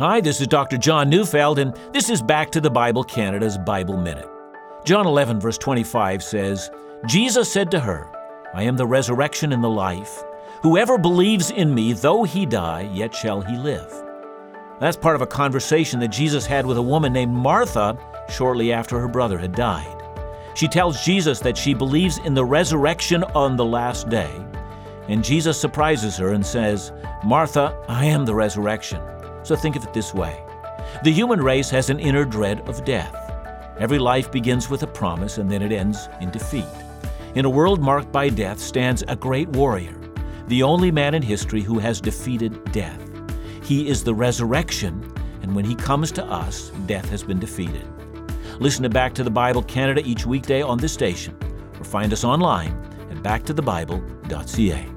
Hi, this is Dr. John Neufeld, and this is Back to the Bible Canada's Bible Minute. John 11, verse 25 says, Jesus said to her, I am the resurrection and the life. Whoever believes in me, though he die, yet shall he live. That's part of a conversation that Jesus had with a woman named Martha shortly after her brother had died. She tells Jesus that she believes in the resurrection on the last day, and Jesus surprises her and says, Martha, I am the resurrection. So think of it this way the human race has an inner dread of death. Every life begins with a promise and then it ends in defeat. In a world marked by death stands a great warrior, the only man in history who has defeated death. He is the resurrection, and when he comes to us, death has been defeated. Listen to Back to the Bible Canada each weekday on this station, or find us online at backtothebible.ca.